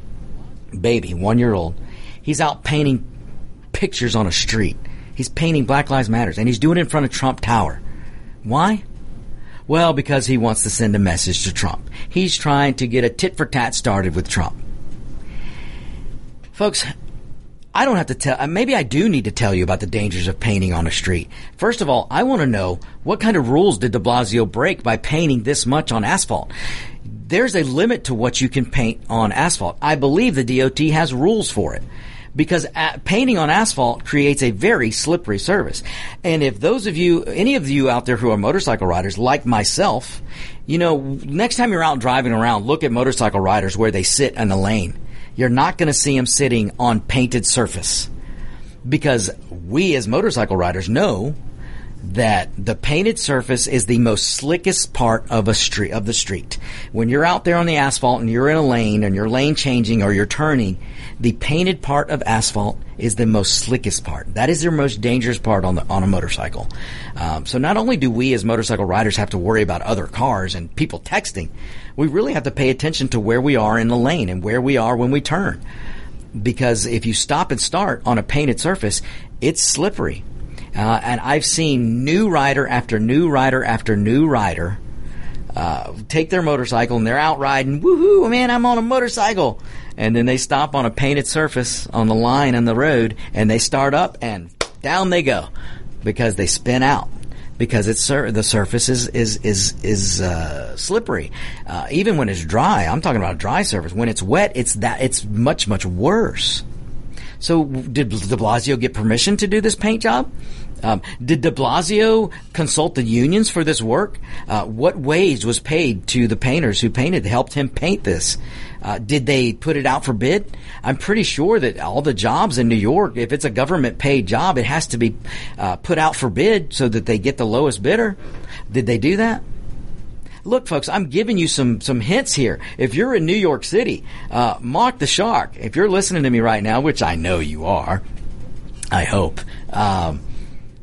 baby, one year old, he's out painting pictures on a street. He's painting Black Lives Matters, and he's doing it in front of Trump Tower. Why? Well, because he wants to send a message to Trump. He's trying to get a tit for tat started with Trump. Folks, I don't have to tell, uh, maybe I do need to tell you about the dangers of painting on a street. First of all, I want to know what kind of rules did de Blasio break by painting this much on asphalt? There's a limit to what you can paint on asphalt. I believe the DOT has rules for it because uh, painting on asphalt creates a very slippery surface. And if those of you, any of you out there who are motorcycle riders like myself, you know, next time you're out driving around, look at motorcycle riders where they sit in the lane you're not going to see them sitting on painted surface because we as motorcycle riders know that the painted surface is the most slickest part of a street of the street. When you're out there on the asphalt and you're in a lane and you're lane changing or you're turning, the painted part of asphalt is the most slickest part. That is the most dangerous part on the on a motorcycle. Um, so not only do we as motorcycle riders have to worry about other cars and people texting, we really have to pay attention to where we are in the lane and where we are when we turn. Because if you stop and start on a painted surface, it's slippery. Uh, and I've seen new rider after new rider after new rider uh, take their motorcycle and they're out riding. Woohoo, man, I'm on a motorcycle. And then they stop on a painted surface on the line on the road and they start up and down they go because they spin out because it's sur- the surface is is is is uh, slippery. Uh, even when it's dry, I'm talking about a dry surface. When it's wet, it's that it's much much worse. So did De Blasio get permission to do this paint job? Um, did De Blasio consult the unions for this work? Uh, what wage was paid to the painters who painted, helped him paint this? Uh, did they put it out for bid? I'm pretty sure that all the jobs in New York, if it's a government paid job, it has to be uh, put out for bid so that they get the lowest bidder. Did they do that? Look, folks, I'm giving you some some hints here. If you're in New York City, uh, Mark the Shark. If you're listening to me right now, which I know you are, I hope. Um,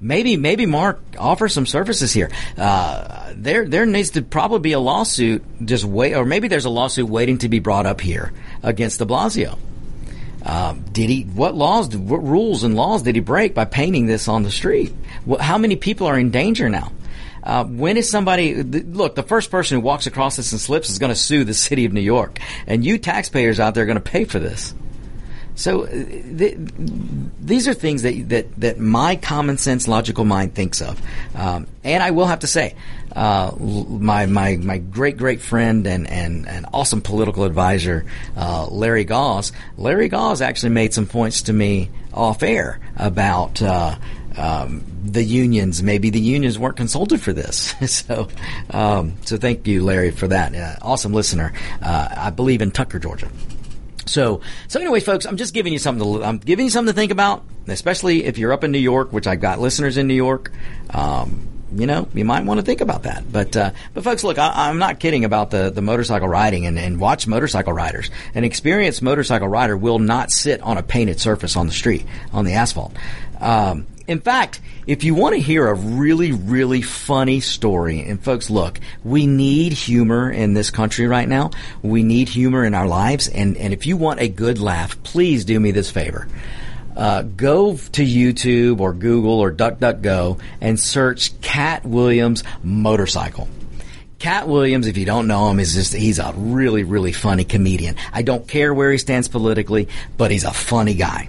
maybe maybe Mark offers some services here. Uh, there there needs to probably be a lawsuit just wait, or maybe there's a lawsuit waiting to be brought up here against De Blasio. Um, did he? What laws? What rules and laws did he break by painting this on the street? How many people are in danger now? Uh, when is somebody look? The first person who walks across this and slips is going to sue the city of New York, and you taxpayers out there are going to pay for this. So uh, th- these are things that, that, that my common sense, logical mind thinks of. Um, and I will have to say, uh, my, my, my great, great friend and, and, and awesome political advisor, uh, Larry Gause, Larry Gause actually made some points to me off air about, uh, um, the unions. Maybe the unions weren't consulted for this. so, um, so thank you, Larry, for that. Uh, awesome listener. Uh, I believe in Tucker, Georgia. So, so anyway, folks, I'm just giving you something to, I'm giving you something to think about, especially if you're up in New York, which I've got listeners in New York. Um, you know, you might want to think about that. But, uh, but folks, look, I, am not kidding about the, the motorcycle riding and, and watch motorcycle riders. An experienced motorcycle rider will not sit on a painted surface on the street, on the asphalt. Um, in fact, if you want to hear a really, really funny story, and folks, look, we need humor in this country right now. We need humor in our lives. And, and if you want a good laugh, please do me this favor. Uh, go to YouTube or Google or DuckDuckGo and search Katt Williams motorcycle. Katt Williams, if you don't know him, is just, he's a really, really funny comedian. I don't care where he stands politically, but he's a funny guy.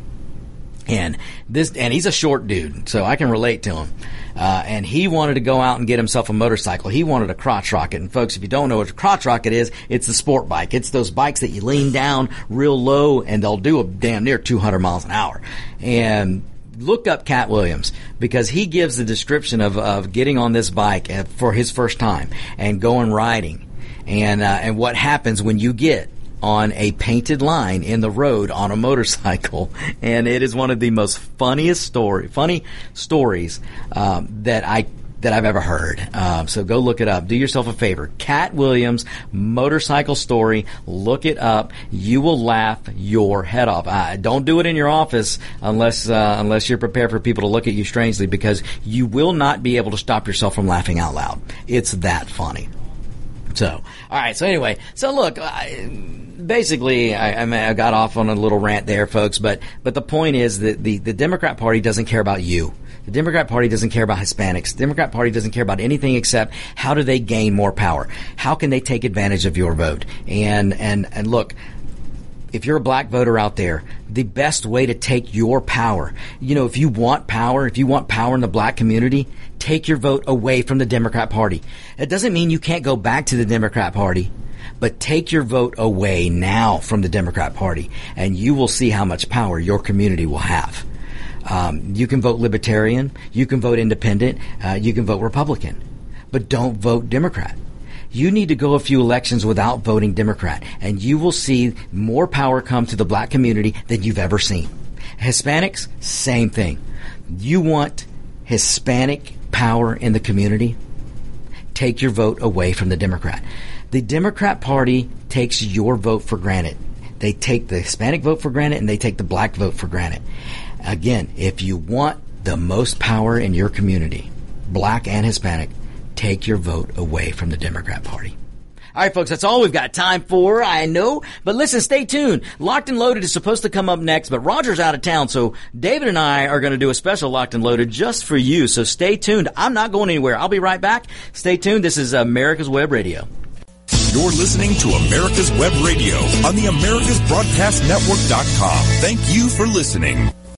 And this, and he's a short dude, so I can relate to him. Uh, and he wanted to go out and get himself a motorcycle. He wanted a crotch rocket. And folks, if you don't know what a crotch rocket is, it's the sport bike. It's those bikes that you lean down real low and they'll do a damn near 200 miles an hour. And look up Katt Williams because he gives the description of, of getting on this bike for his first time and going riding and, uh, and what happens when you get on a painted line in the road on a motorcycle, and it is one of the most funniest story, funny stories um, that I that I've ever heard. Um, so go look it up. Do yourself a favor. Katt Williams motorcycle story. Look it up. You will laugh your head off. Uh, don't do it in your office unless uh, unless you're prepared for people to look at you strangely, because you will not be able to stop yourself from laughing out loud. It's that funny. So, all right. So anyway, so look. I, basically, I, I, mean, I got off on a little rant there, folks. But but the point is that the the Democrat Party doesn't care about you. The Democrat Party doesn't care about Hispanics. The Democrat Party doesn't care about anything except how do they gain more power? How can they take advantage of your vote? And and and look, if you're a black voter out there, the best way to take your power, you know, if you want power, if you want power in the black community, take your vote away from the Democrat Party. It doesn't mean you can't go back to the Democrat Party, but take your vote away now from the Democrat Party and you will see how much power your community will have. Um, you can vote Libertarian, you can vote Independent, uh, you can vote Republican, but don't vote Democrat you need to go a few elections without voting Democrat, and you will see more power come to the black community than you've ever seen. Hispanics, same thing. You want Hispanic power in the community? Take your vote away from the Democrat. The Democrat Party takes your vote for granted. They take the Hispanic vote for granted and they take the black vote for granted. Again, if you want the most power in your community, black and Hispanic, take your vote away from the Democrat Party. All right, folks, that's all we've got time for. I know, but listen, stay tuned. Locked and Loaded is supposed to come up next, but Roger's out of town, so David and I are going to do a special Locked and Loaded just for you. So stay tuned. I'm not going anywhere. I'll be right back. Stay tuned. This is America's Web Radio. You're listening to America's Web Radio on the AmericasBroadcastNetwork.com. Thank you for listening.